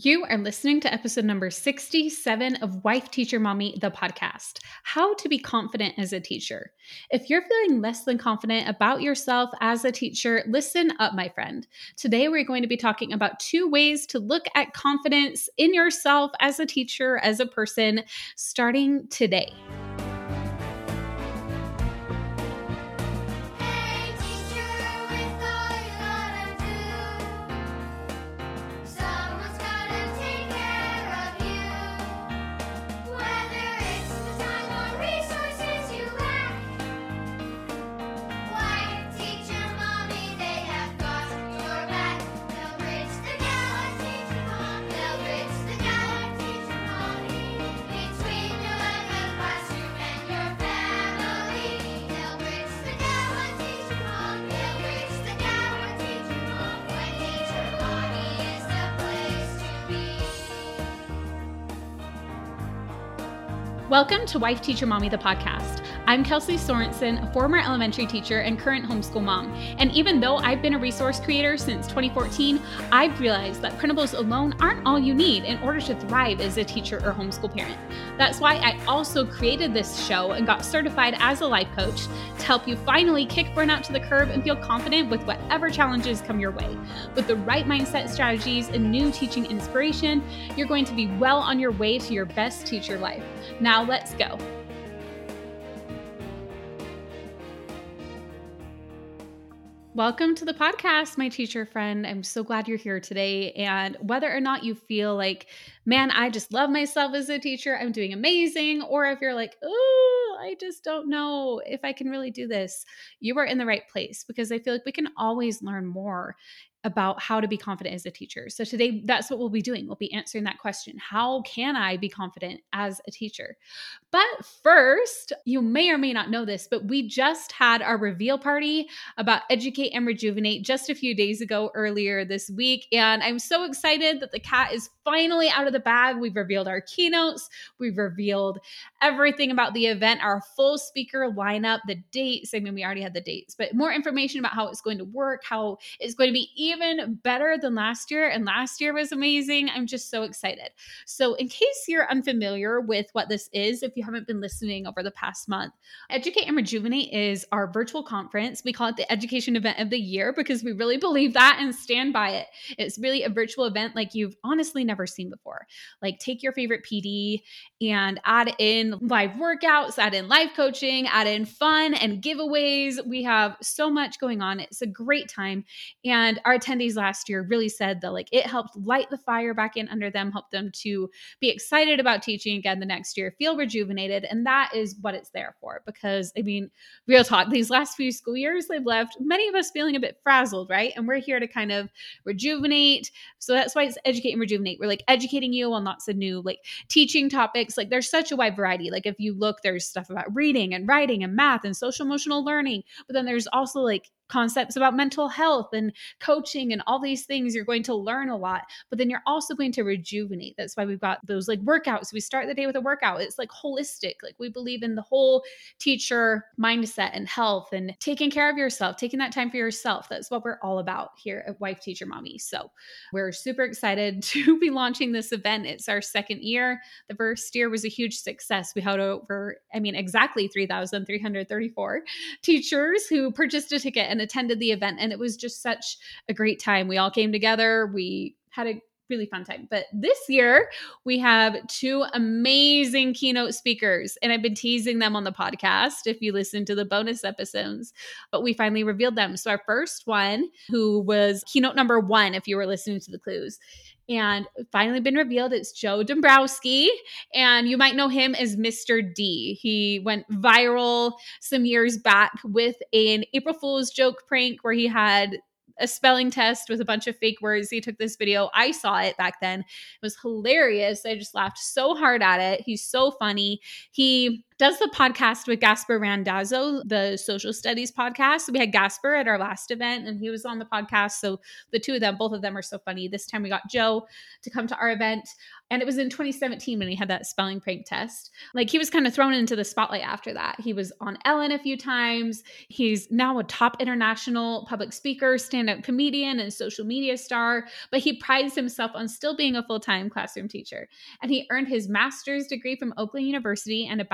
You are listening to episode number 67 of Wife Teacher Mommy, the podcast How to Be Confident as a Teacher. If you're feeling less than confident about yourself as a teacher, listen up, my friend. Today, we're going to be talking about two ways to look at confidence in yourself as a teacher, as a person, starting today. Welcome to Wife Teacher Mommy, the podcast. I'm Kelsey Sorensen, a former elementary teacher and current homeschool mom. And even though I've been a resource creator since 2014, I've realized that printables alone aren't all you need in order to thrive as a teacher or homeschool parent. That's why I also created this show and got certified as a life coach to help you finally kick burnout to the curb and feel confident with whatever challenges come your way. With the right mindset strategies and new teaching inspiration, you're going to be well on your way to your best teacher life. Now, let's go. Welcome to the podcast, my teacher friend. I'm so glad you're here today. And whether or not you feel like, man, I just love myself as a teacher, I'm doing amazing, or if you're like, oh, I just don't know if I can really do this, you are in the right place because I feel like we can always learn more about how to be confident as a teacher. So today that's what we'll be doing. We'll be answering that question. How can I be confident as a teacher? But first, you may or may not know this, but we just had our reveal party about educate and rejuvenate just a few days ago earlier this week and I'm so excited that the cat is finally out of the bag. We've revealed our keynotes, we've revealed everything about the event, our full speaker lineup, the dates. I mean, we already had the dates, but more information about how it's going to work, how it's going to be even better than last year. And last year was amazing. I'm just so excited. So, in case you're unfamiliar with what this is, if you haven't been listening over the past month, Educate and Rejuvenate is our virtual conference. We call it the education event of the year because we really believe that and stand by it. It's really a virtual event like you've honestly never seen before. Like, take your favorite PD and add in live workouts, add in live coaching, add in fun and giveaways. We have so much going on. It's a great time. And our attendees last year really said that like it helped light the fire back in under them, help them to be excited about teaching again the next year, feel rejuvenated. And that is what it's there for. Because I mean, real talk, these last few school years, they've left many of us feeling a bit frazzled, right? And we're here to kind of rejuvenate. So that's why it's educate and rejuvenate. We're like educating you on lots of new like teaching topics. Like there's such a wide variety. Like if you look, there's stuff about reading and writing and math and social emotional learning, but then there's also like concepts about mental health and coaching and all these things you're going to learn a lot but then you're also going to rejuvenate. That's why we've got those like workouts. We start the day with a workout. It's like holistic. Like we believe in the whole teacher mindset and health and taking care of yourself taking that time for yourself. That's what we're all about here at wife teacher mommy. So we're super excited to be launching this event. It's our second year. The first year was a huge success. We had over i mean exactly 3334 teachers who purchased a ticket and and attended the event. And it was just such a great time. We all came together. We had a really fun time. But this year, we have two amazing keynote speakers, and I've been teasing them on the podcast if you listen to the bonus episodes, but we finally revealed them. So, our first one, who was keynote number one, if you were listening to the clues, and finally been revealed it's Joe Dombrowski. And you might know him as Mr. D. He went viral some years back with an April Fool's joke prank where he had a spelling test with a bunch of fake words. He took this video. I saw it back then. It was hilarious. I just laughed so hard at it. He's so funny. He does the podcast with Gasper Randazzo, the social studies podcast. We had Gasper at our last event and he was on the podcast. So the two of them, both of them are so funny. This time we got Joe to come to our event. And it was in 2017 when he had that spelling prank test. Like he was kind of thrown into the spotlight after that. He was on Ellen a few times. He's now a top international public speaker, stand up comedian, and social media star. But he prides himself on still being a full time classroom teacher. And he earned his master's degree from Oakland University and a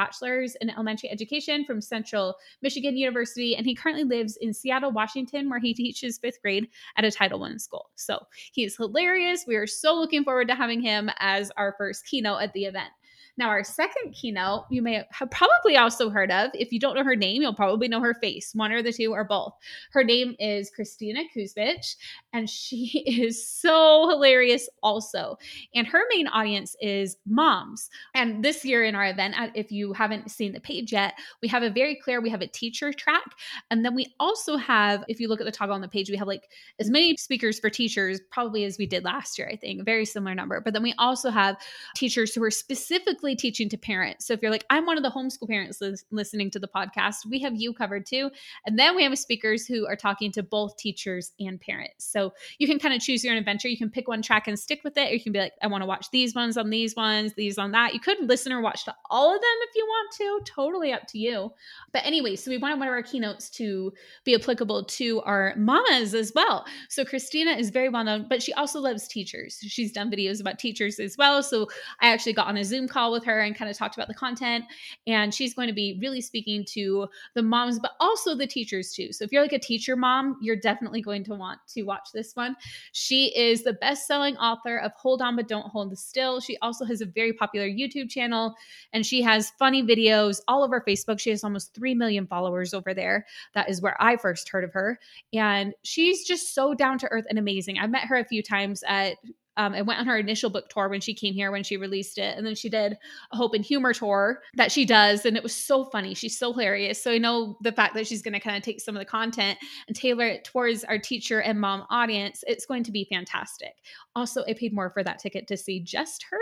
in elementary education from Central Michigan University. And he currently lives in Seattle, Washington, where he teaches fifth grade at a Title I school. So he's hilarious. We are so looking forward to having him as our first keynote at the event. Now, our second keynote, you may have probably also heard of. If you don't know her name, you'll probably know her face, one or the two or both. Her name is Kristina Kuzmic, and she is so hilarious also. And her main audience is moms. And this year in our event, uh, if you haven't seen the page yet, we have a very clear, we have a teacher track. And then we also have, if you look at the toggle on the page, we have like as many speakers for teachers probably as we did last year, I think, very similar number. But then we also have teachers who are specifically teaching to parents. So if you're like, I'm one of the homeschool parents listening to the podcast, we have you covered too. And then we have speakers who are talking to both teachers and parents. So you can kind of choose your own adventure. You can pick one track and stick with it. Or you can be like, I want to watch these ones on these ones, these on that. You could listen or watch to all of them if you want to. Totally up to you. But anyway, so we wanted one of our keynotes to be applicable to our mamas as well. So Kristina is very well known, but she also loves teachers. She's done videos about teachers as well. So I actually got on a Zoom call with her and kind of talked about the content. And she's going to be really speaking to the moms, but also the teachers too. So if you're like a teacher mom, you're definitely going to want to watch this one. She is the best selling author of Hold On But Don't Hold Still. She also has a very popular YouTube channel and she has funny videos all over Facebook. She has almost 3 million followers over there. That is where I first heard of her. And she's just so down to earth and amazing. I've met her a few times at um, and went on her initial book tour when she came here when she released it. And then she did a hope and humor tour that she does. And it was so funny. She's so hilarious. So i know the fact that she's going to kind of take some of the content and tailor it towards our teacher and mom audience it's going to be fantastic. Also i paid more for that ticket to see just her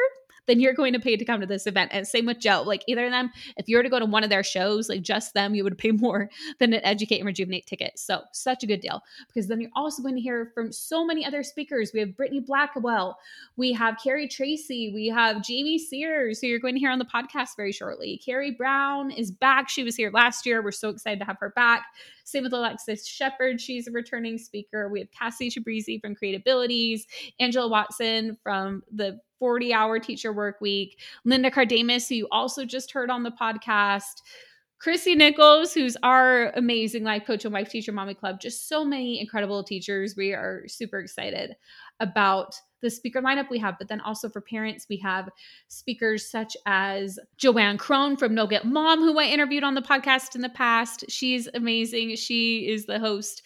then you're going to pay to come to this event. And same with Joe. Like either of them, if you were to go to one of their shows, like just them, you would pay more than an Educate and Rejuvenate ticket. So such a good deal because then you're also going to hear from so many other speakers. We have Brittany Blackwell, we have Carrie Tracy, we have Jamie Sears, who you're going to hear on the podcast very shortly. Carrie Brown is back. She was here last year. We're so excited to have her back. Same with Alexis Shepard. She's a returning speaker. We have Cassie Tabrizi from Creatabilities, Angela Watson from the 40 hour teacher work week, Linda Kardamis, who you also just heard on the podcast. Chrissy Nichols, who's our amazing life coach and wife teacher mommy club, just so many incredible teachers. We are super excited about the speaker lineup we have, but then also for parents, we have speakers such as JoAnn Crohn from No Guilt Mom, who I interviewed on the podcast in the past. She's amazing. She is the host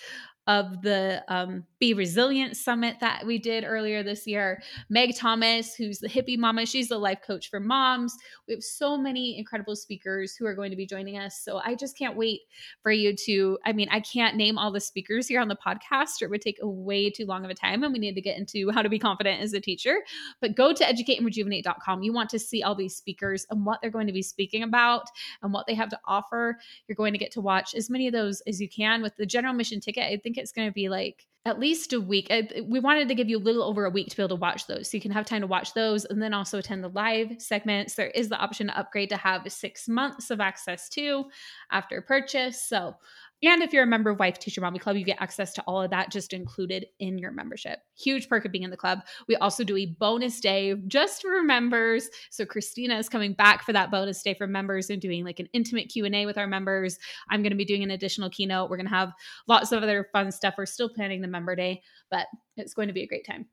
of the um, Be Resilient Summit that we did earlier this year. Meg Thomas, who's the hippie mama, she's the life coach for moms. We have so many incredible speakers who are going to be joining us. So I just can't wait for you to. I mean, I can't name all the speakers here on the podcast, or it would take way too long of a time, and we need to get into how to be confident as a teacher. But go to educateandrejuvenate.com. You want to see all these speakers and what they're going to be speaking about and what they have to offer. You're going to get to watch as many of those as you can with the general mission ticket. I think it's going to be like at least a week. We wanted to give you a little over a week to be able to watch those. So you can have time to watch those and then also attend the live segments. There is the option to upgrade to have six months of access to after purchase. So and if you're a member of Wife Teacher Mommy Club, you get access to all of that just included in your membership. Huge perk of being in the club. We also do a bonus day just for members. So Kristina is coming back for that bonus day for members and doing like an intimate Q&A with our members. I'm going to be doing an additional keynote. We're going to have lots of other fun stuff. We're still planning the member day, but it's going to be a great time.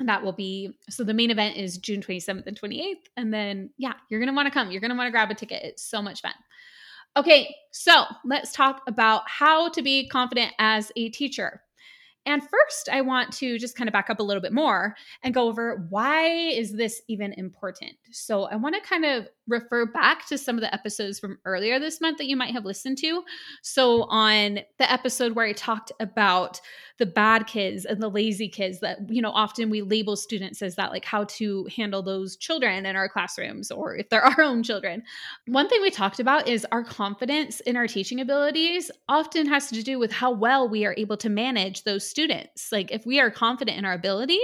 And that will be so the main event is June 27th and 28th. And then, yeah, you're going to want to come. You're going to want to grab a ticket. It's so much fun. Okay, so let's talk about how to be confident as a teacher. And first, I want to just kind of back up a little bit more and go over why is this even important? So, I want to kind of refer back to some of the episodes from earlier this month that you might have listened to. So, on the episode where I talked about the bad kids and the lazy kids that, you know, often we label students as that, like how to handle those children in our classrooms or if they're our own children. One thing we talked about is our confidence in our teaching abilities often has to do with how well we are able to manage those students. Like if we are confident in our abilities,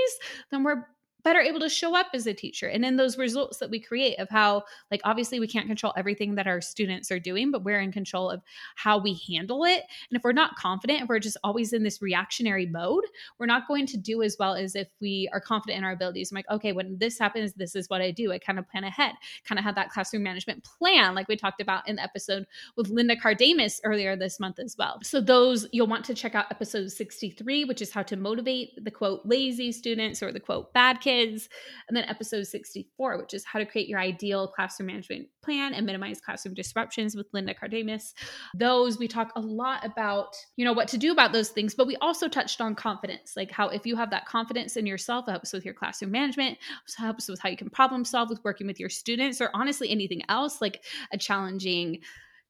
then we're better able to show up as a teacher and in those results that we create of how like obviously we can't control everything that our students are doing but we're in control of how we handle it and if we're not confident if we're just always in this reactionary mode we're not going to do as well as if we are confident in our abilities. I'm like okay when this happens this is what i do. I kind of plan ahead. Kind of have that classroom management plan like we talked about in the episode with linda kardamis earlier this month as well. So those you'll want to check out episode 63 which is how to motivate the quote lazy students or the quote bad kids kids. And then episode 64, which is how to create your ideal classroom management plan and minimize classroom disruptions with Linda Kardamis. Those we talk a lot about, you know, what to do about those things, but we also touched on confidence, like how if you have that confidence in yourself, it helps with your classroom management, helps with how you can problem solve with working with your students, or honestly anything else like a challenging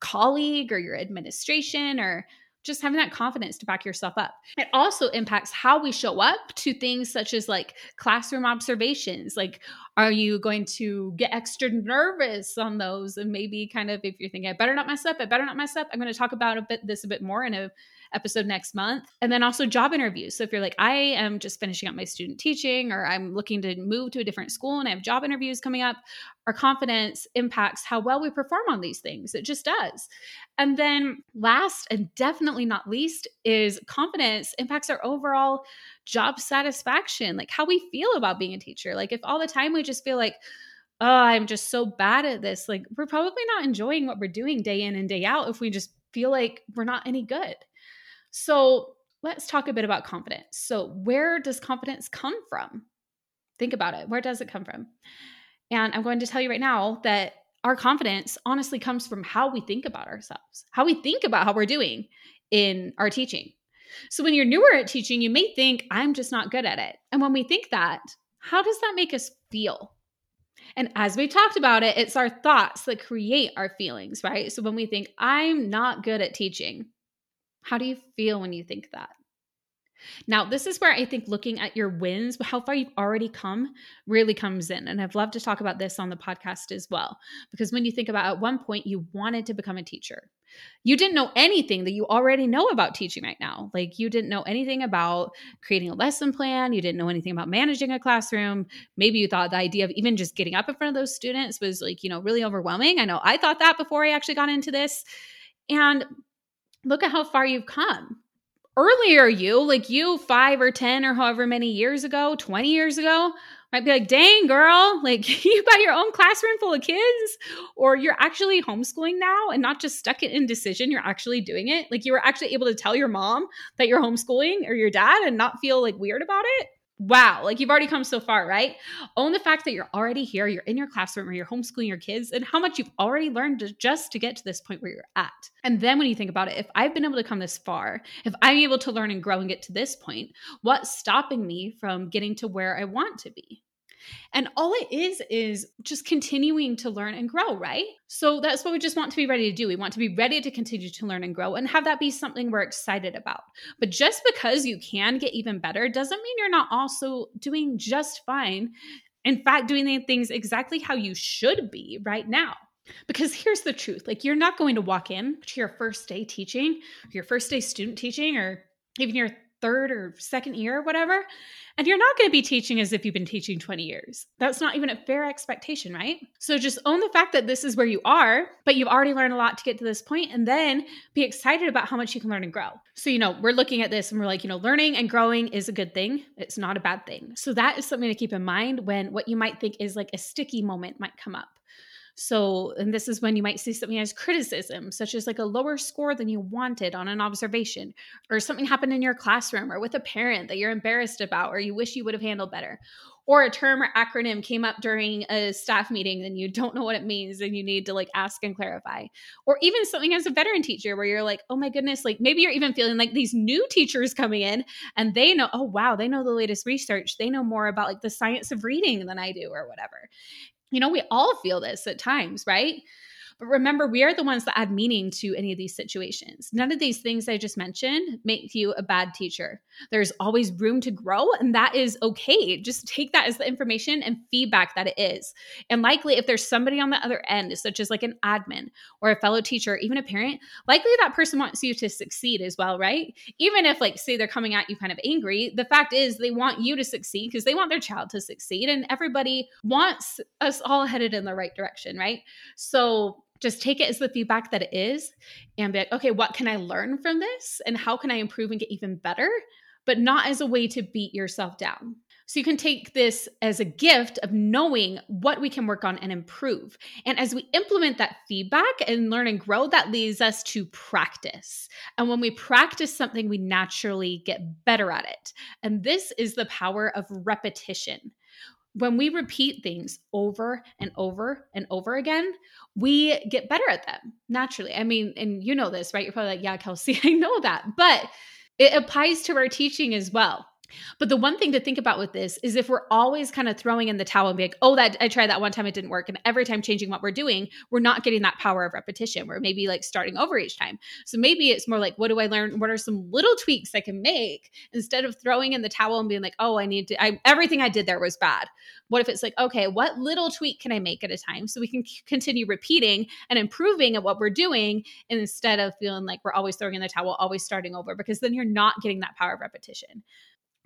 colleague or your administration or just having that confidence to back yourself up. It also impacts how we show up to things such as like classroom observations. Like, are you going to get extra nervous on those? And maybe kind of if you're thinking, I better not mess up, I better not mess up. I'm going to talk about a bit this a bit more in a episode next month. And then also job interviews. So if you're like, I am just finishing up my student teaching or I'm looking to move to a different school and I have job interviews coming up, our confidence impacts how well we perform on these things. It just does. And then last and definitely not least is confidence impacts our overall job satisfaction, like how we feel about being a teacher. Like if all the time we just feel like, oh, I'm just so bad at this, like we're probably not enjoying what we're doing day in and day out if we just feel like we're not any good. So let's talk a bit about confidence. So, where does confidence come from? Think about it. Where does it come from? And I'm going to tell you right now that our confidence honestly comes from how we think about ourselves, how we think about how we're doing in our teaching. So, when you're newer at teaching, you may think, I'm just not good at it. And when we think that, how does that make us feel? And as we talked about it, it's our thoughts that create our feelings, right? So when we think, I'm not good at teaching, how do you feel when you think that? Now, this is where I think looking at your wins, how far you've already come, really comes in. And I've loved to talk about this on the podcast as well. Because when you think about at one point, you wanted to become a teacher. You didn't know anything that you already know about teaching right now. Like you didn't know anything about creating a lesson plan. You didn't know anything about managing a classroom. Maybe you thought the idea of even just getting up in front of those students was like, you know, really overwhelming. I know I thought that before I actually got into this. And look at how far you've come. Earlier, you, like you, five or 10 or however many years ago, 20 years ago, might be like, dang, girl, like you got your own classroom full of kids, or you're actually homeschooling now and not just stuck in indecision. You're actually doing it. Like you were actually able to tell your mom that you're homeschooling or your dad and not feel like weird about it wow, like you've already come so far, right? Own the fact that you're already here, you're in your classroom or you're homeschooling your kids, and how much you've already learned to, just to get to this point where you're at. And then when you think about it, if I've been able to come this far, if I'm able to learn and grow and get to this point, what's stopping me from getting to where I want to be? And all it is is just continuing to learn and grow, right? So that's what we just want to be ready to do. We want to be ready to continue to learn and grow and have that be something we're excited about. But just because you can get even better doesn't mean you're not also doing just fine. In fact, doing the things exactly how you should be right now. Because here's the truth like, you're not going to walk in to your first day teaching, your first day student teaching, or even your third or second year or whatever. And you're not going to be teaching as if you've been teaching 20 years. That's not even a fair expectation, right? So just own the fact that this is where you are, but you've already learned a lot to get to this point, and then be excited about how much you can learn and grow. So, you know, we're looking at this and we're like, you know, learning and growing is a good thing. It's not a bad thing. So that is something to keep in mind when what you might think is like a sticky moment might come up. So, and this is when you might see something as criticism, such as like a lower score than you wanted on an observation, or something happened in your classroom or with a parent that you're embarrassed about or you wish you would have handled better, or a term or acronym came up during a staff meeting and you don't know what it means and you need to like ask and clarify or even something as a veteran teacher where you're like oh my goodness like maybe you're even feeling like these new teachers coming in and they know oh wow they know the latest research. They know more about like the science of reading than i do or whatever you know we all feel this at times right but remember, we are the ones that add meaning to any of these situations. None of these things I just mentioned make you a bad teacher. There's always room to grow, and that is okay. Just take that as the information and feedback that it is. And likely, if there's somebody on the other end, such as like an admin or a fellow teacher, even a parent, likely that person wants you to succeed as well, right? Even if, like, say they're coming at you kind of angry, the fact is they want you to succeed because they want their child to succeed, and everybody wants us all headed in the right direction, right? So, just take it as the feedback that it is and be like, okay, what can I learn from this? And how can I improve and get even better? But not as a way to beat yourself down. So you can take this as a gift of knowing what we can work on and improve. And as we implement that feedback and learn and grow, that leads us to practice. And when we practice something, we naturally get better at it. And this is the power of repetition when we repeat things over and over and over again, we get better at them naturally. I mean, and you know this, right? You're probably like, yeah, Kelsey, I know that. But it applies to our teaching as well. But the one thing to think about with this is if we're always kind of throwing in the towel and being like, oh, that I tried that one time, it didn't work. And every time changing what we're doing, we're not getting that power of repetition. We're maybe like starting over each time. So maybe it's more like, what do I learn? What are some little tweaks I can make instead of throwing in the towel and being like, oh, I need to, I, everything I did there was bad. What if it's like, okay, what little tweak can I make at a time so we can c- continue repeating and improving at what we're doing instead of feeling like we're always throwing in the towel, always starting over, because then you're not getting that power of repetition.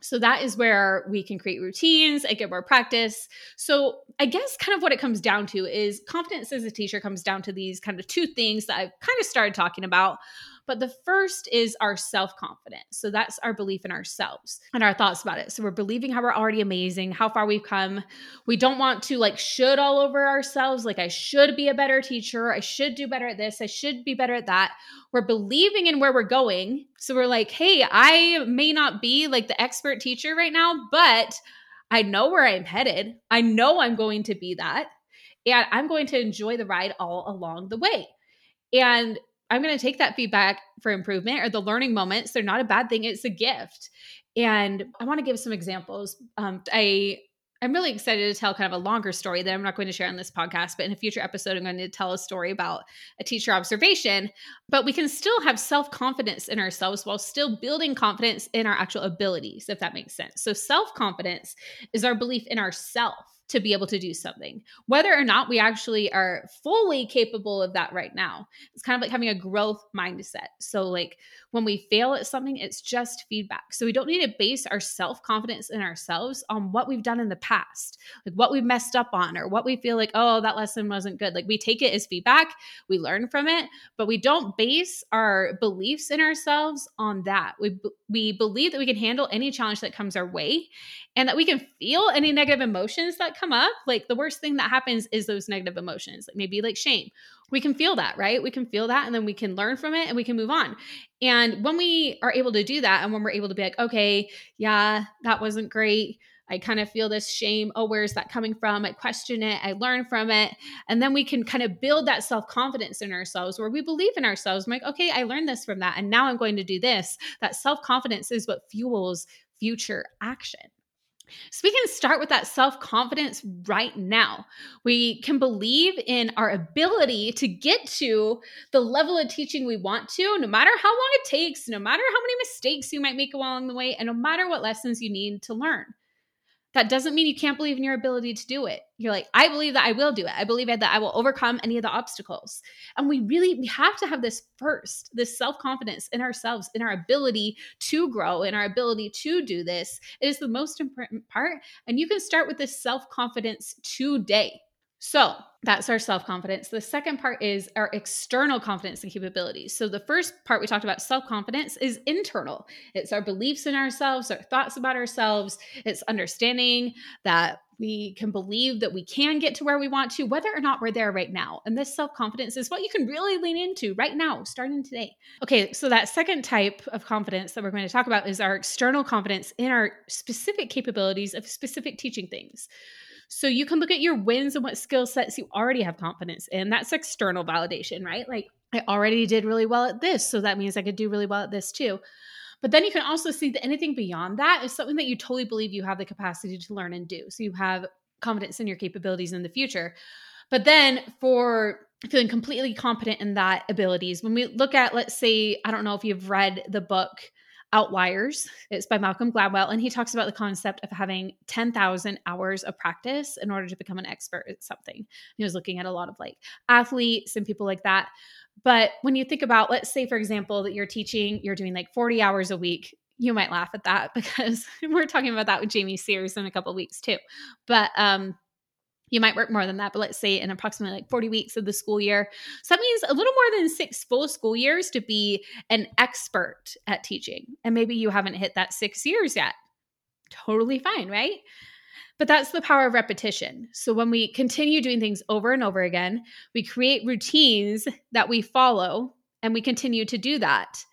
So that is where we can create routines and get more practice. So I guess kind of what it comes down to is confidence as a teacher comes down to these kind of two things that I've kind of started talking about. But the first is our self confidence. So that's our belief in ourselves and our thoughts about it. So we're believing how we're already amazing, how far we've come. We don't want to like should all over ourselves, like I should be a better teacher. I should do better at this. I should be better at that. We're believing in where we're going. So we're like, hey, I may not be like the expert teacher right now, but I know where I'm headed. I know I'm going to be that. And I'm going to enjoy the ride all along the way. And I'm going to take that feedback for improvement or the learning moments. They're not a bad thing. It's a gift. And I want to give some examples. Um, I I'm really excited to tell kind of a longer story that I'm not going to share on this podcast, but in a future episode, I'm going to tell a story about a teacher observation. But we can still have self confidence in ourselves while still building confidence in our actual abilities, if that makes sense. So, self confidence is our belief in ourself to be able to do something, whether or not we actually are fully capable of that right now. It's kind of like having a growth mindset. So, like when we fail at something, it's just feedback. So, we don't need to base our self confidence in ourselves on what we've done in the past, like what we've messed up on, or what we feel like, oh, that lesson wasn't good. Like we take it as feedback, we learn from it, but we don't base our beliefs in ourselves on that. We, we believe that we can handle any challenge that comes our way and that we can feel any negative emotions that come up. Like the worst thing that happens is those negative emotions, like maybe like shame. We can feel that, right? We can feel that and then we can learn from it and we can move on. And when we are able to do that and when we're able to be like, okay, yeah, that wasn't great. I kind of feel this shame. Oh, where's that coming from? I question it. I learn from it. And then we can kind of build that self confidence in ourselves where we believe in ourselves. I'm like, okay, I learned this from that. And now I'm going to do this. That self confidence is what fuels future action. So we can start with that self confidence right now. We can believe in our ability to get to the level of teaching we want to, no matter how long it takes, no matter how many mistakes you might make along the way, and no matter what lessons you need to learn that doesn't mean you can't believe in your ability to do it. You're like, I believe that I will do it. I believe that I will overcome any of the obstacles. And we really we have to have this first, this self-confidence in ourselves, in our ability to grow, in our ability to do this. It is the most important part. And you can start with this self-confidence today. So that's our self confidence. The second part is our external confidence and capabilities. So the first part we talked about self confidence is internal. It's our beliefs in ourselves, our thoughts about ourselves. It's understanding that we can believe that we can get to where we want to, whether or not we're there right now. And this self confidence is what you can really lean into right now, starting today. Okay, so that second type of confidence that we're going to talk about is our external confidence in our specific capabilities of specific teaching things. So you can look at your wins and what skill sets you already have confidence in. That's external validation, right? Like, I already did really well at this, so that means I could do really well at this too. But then you can also see that anything beyond that is something that you totally believe you have the capacity to learn and do. So you have confidence in your capabilities in the future. But then for feeling completely competent in that abilities, when we look at, let's say, I don't know if you've read the book Outliers. It's by Malcolm Gladwell, and he talks about the concept of having 10,000 hours of practice in order to become an expert at something. He was looking at a lot of like athletes and people like that. But when you think about, let's say, for example, that you're teaching, you're doing like 40 hours a week. You might laugh at that because we're talking about that with Jamie Sears in a couple weeks too. But um, you might work more than that, but let's say in approximately like 40 weeks of the school year. So that means a little more than six full school years to be an expert at teaching. And maybe you haven't hit that six years yet. Totally fine, right? But that's the power of repetition. So when we continue doing things over and over again, we create routines that we follow and we continue to do that,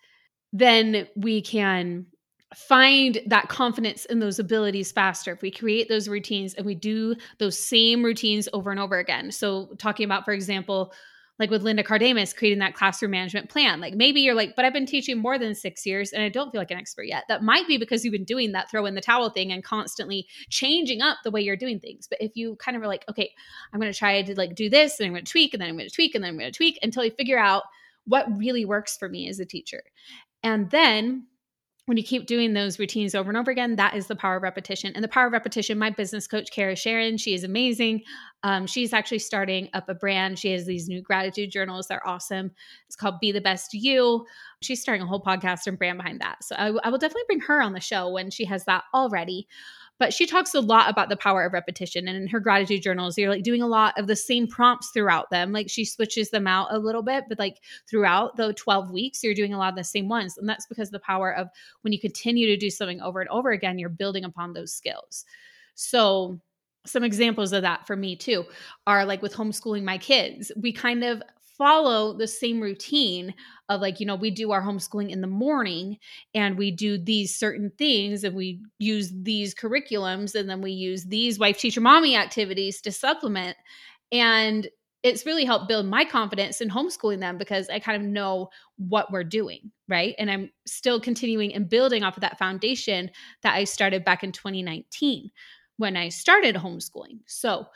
then we can find that confidence in those abilities faster if we create those routines and we do those same routines over and over again. So, talking about, for example, like with Linda Kardamis creating that classroom management plan. Like maybe you're like, but I've been teaching more than six years and I don't feel like an expert yet. That might be because you've been doing that throw in the towel thing and constantly changing up the way you're doing things. But if you kind of are like, okay, I'm going to try to like do this and I'm going to tweak and then I'm going to tweak and then I'm going to tweak until you figure out what really works for me as a teacher. And then when you keep doing those routines over and over again, that is the power of repetition. And the power of repetition, my business coach, Kara Sharon, she is amazing. Um, she's actually starting up a brand. She has these new gratitude journals. They're awesome. It's called Be the Best You. She's starting a whole podcast and brand behind that. So I, I will definitely bring her on the show when she has that already. But she talks a lot about the power of repetition. And in her gratitude journals, you're like doing a lot of the same prompts throughout them. Like she switches them out a little bit, but like throughout the 12 weeks, you're doing a lot of the same ones. And that's because the power of when you continue to do something over and over again, you're building upon those skills. So, some examples of that for me too are like with homeschooling my kids. We kind of follow the same routine of like you know we do our homeschooling in the morning and we do these certain things and we use these curriculums and then we use these wife teacher mommy activities to supplement and it's really helped build my confidence in homeschooling them because I kind of know what we're doing, right? And I'm still continuing and building off of that foundation that I started back in 2019 when I started homeschooling. So,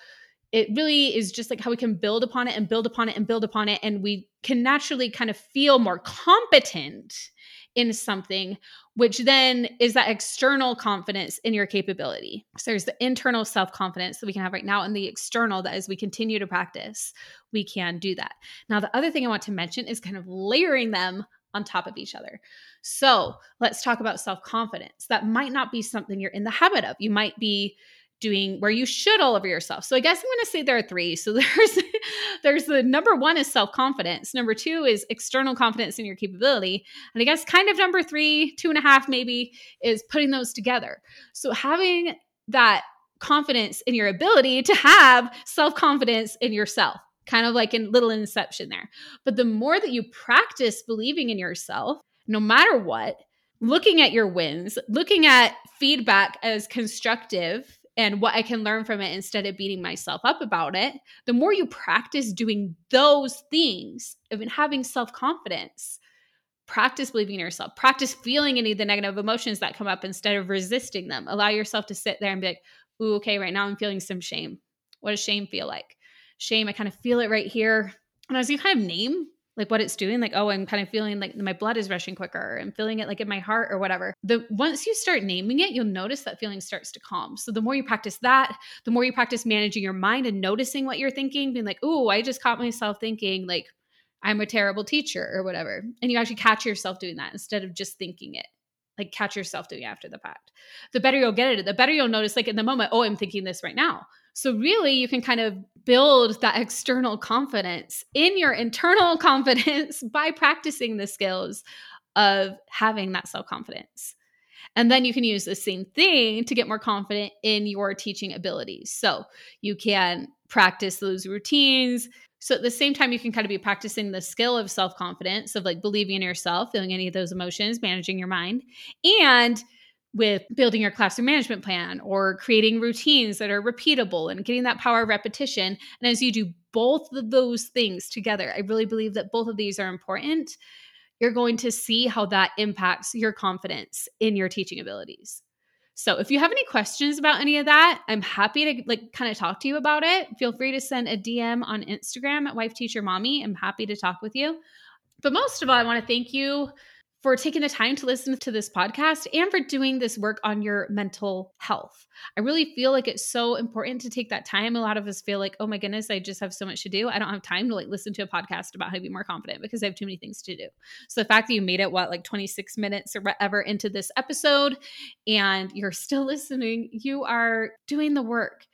it really is just like how we can build upon it and build upon it and build upon it and we can naturally kind of feel more competent in something which then is that external confidence in your capability so there's the internal self-confidence that we can have right now and the external that as we continue to practice we can do that now the other thing i want to mention is kind of layering them on top of each other. So let's talk about self confidence. That might not be something you're in the habit of. You might be doing where you should all over yourself. So I guess I'm going to say there are three. So there's there's the number one is self confidence. Number two is external confidence in your capability, and I guess kind of number three, two and a half maybe is putting those together. So having that confidence in your ability to have self confidence in yourself. Kind of like a little inception there. But the more that you practice believing in yourself, no matter what, looking at your wins, looking at feedback as constructive and what I can learn from it instead of beating myself up about it, the more you practice doing those things, even having self confidence, practice believing in yourself, practice feeling any of the negative emotions that come up instead of resisting them. Allow yourself to sit there and be like, ooh, okay, right now I'm feeling some shame. What does shame feel like? Shame, I kind of feel it right here. And as you kind of name like what it's doing like oh i'm kind of feeling like my blood is rushing quicker i'm feeling it like in my heart or whatever. The once you start naming it you'll notice that feeling starts to calm. So the more you practice that the more you practice managing your mind and noticing what you're thinking being like oh i just caught myself thinking like i'm a terrible teacher or whatever. And you actually catch yourself doing that instead of just thinking it. Like catch yourself doing after the fact. The better you'll get at it the better you'll notice like in the moment oh i'm thinking this right now so really you can kind of build that external confidence in your internal confidence by practicing the skills of having that self confidence. And then you can use the same thing to get more confident in your teaching abilities. So you can practice those routines. So at the same time, you can kind of be practicing the skill of self confidence, of like believing in yourself, feeling any of those emotions, managing your mind, and with building your classroom management plan or creating routines that are repeatable and getting that power of repetition. And as you do both of those things together, I really believe that both of these are important. You're going to see how that impacts your confidence in your teaching abilities. So if you have any questions about any of that, I'm happy to like kind of talk to you about it. Feel free to send a DM on Instagram at wife teacher mommy. I'm happy to talk with you. But most of all, I want to thank you for taking the time to listen to this podcast and for doing this work on your mental health. I really feel like it's so important to take that time. A lot of us feel like, oh my goodness, I just have so much to do. I don't have time to like listen to a podcast about how to be more confident because I have too many things to do. So the fact that you made it, what, like 26 minutes or whatever into this episode and you're still listening, you are doing the work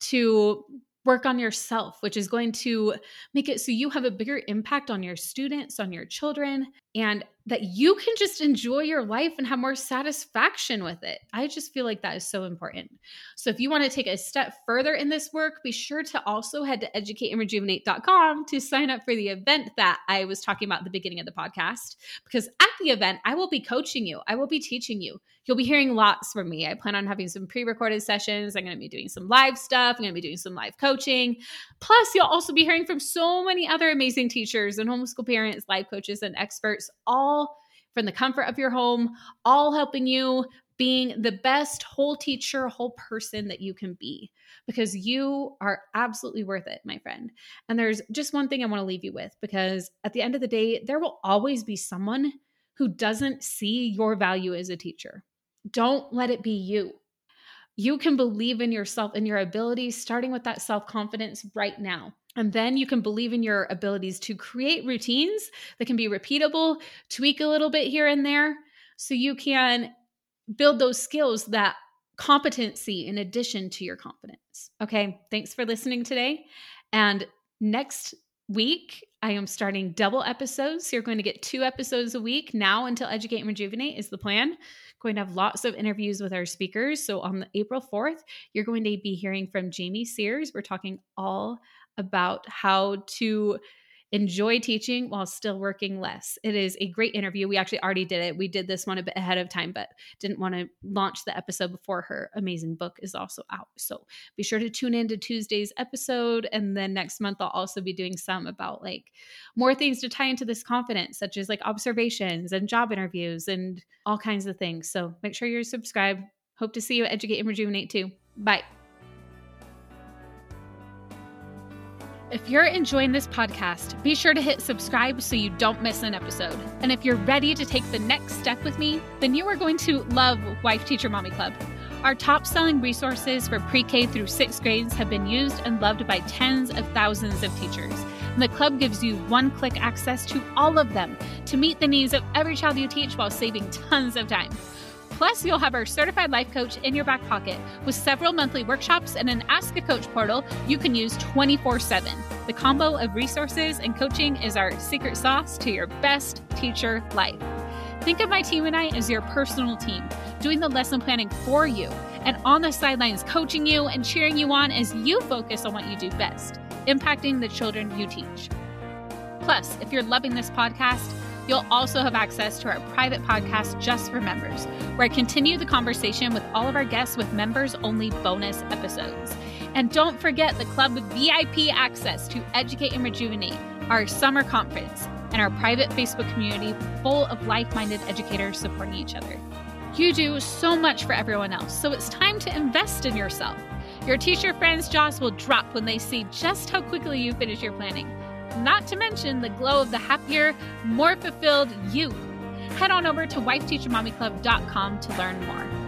to work on yourself, which is going to make it so you have a bigger impact on your students, on your children, and that you can just enjoy your life and have more satisfaction with it. I just feel like that is so important. So if you want to take a step further in this work, be sure to also head to educateandrejuvenate.com to sign up for the event that I was talking about at the beginning of the podcast. Because at the event, I will be coaching you, I will be teaching you. You'll be hearing lots from me. I plan on having some pre recorded sessions. I'm going to be doing some live stuff. I'm going to be doing some live coaching. Plus, you'll also be hearing from so many other amazing teachers and homeschool parents, life coaches, and experts, all from the comfort of your home, all helping you being the best whole teacher, whole person that you can be because you are absolutely worth it, my friend. And there's just one thing I want to leave you with because at the end of the day, there will always be someone who doesn't see your value as a teacher. Don't let it be you. You can believe in yourself and your abilities, starting with that self confidence right now. And then you can believe in your abilities to create routines that can be repeatable, tweak a little bit here and there, so you can build those skills that competency in addition to your confidence. Okay, thanks for listening today. And next week, I am starting double episodes. So you're going to get two episodes a week now until Educate and Rejuvenate is the plan going to have lots of interviews with our speakers. So on April 4th, you're going to be hearing from Jamie Sears. We're talking all about how to enjoy teaching while still working less. It is a great interview. We actually already did it. We did this one a bit ahead of time, but didn't want to launch the episode before her amazing book is also out. So be sure to tune in to Tuesday's episode. And then next month, I'll also be doing some about like more things to tie into this confidence, such as like observations and job interviews and all kinds of things. So make sure you're subscribed. Hope to see you at Educate and Rejuvenate too. Bye. If you're enjoying this podcast, be sure to hit subscribe so you don't miss an episode. And if you're ready to take the next step with me, then you are going to love Wife Teacher Mommy Club. Our top selling resources for pre K through sixth grades have been used and loved by tens of thousands of teachers. And the club gives you one click access to all of them to meet the needs of every child you teach while saving tons of time. Plus, you'll have our certified life coach in your back pocket with several monthly workshops and an Ask a Coach portal you can use 24 7. The combo of resources and coaching is our secret sauce to your best teacher life. Think of my team and I as your personal team, doing the lesson planning for you and on the sidelines coaching you and cheering you on as you focus on what you do best, impacting the children you teach. Plus, if you're loving this podcast, You'll also have access to our private podcast just for members, where I continue the conversation with all of our guests with members only bonus episodes. And don't forget the club with VIP access to Educate and Rejuvenate, our summer conference, and our private Facebook community full of like minded educators supporting each other. You do so much for everyone else, so it's time to invest in yourself. Your teacher friends' jaws will drop when they see just how quickly you finish your planning not to mention the glow of the happier, more fulfilled you. Head on over to wifeteachermommyclub.com to learn more.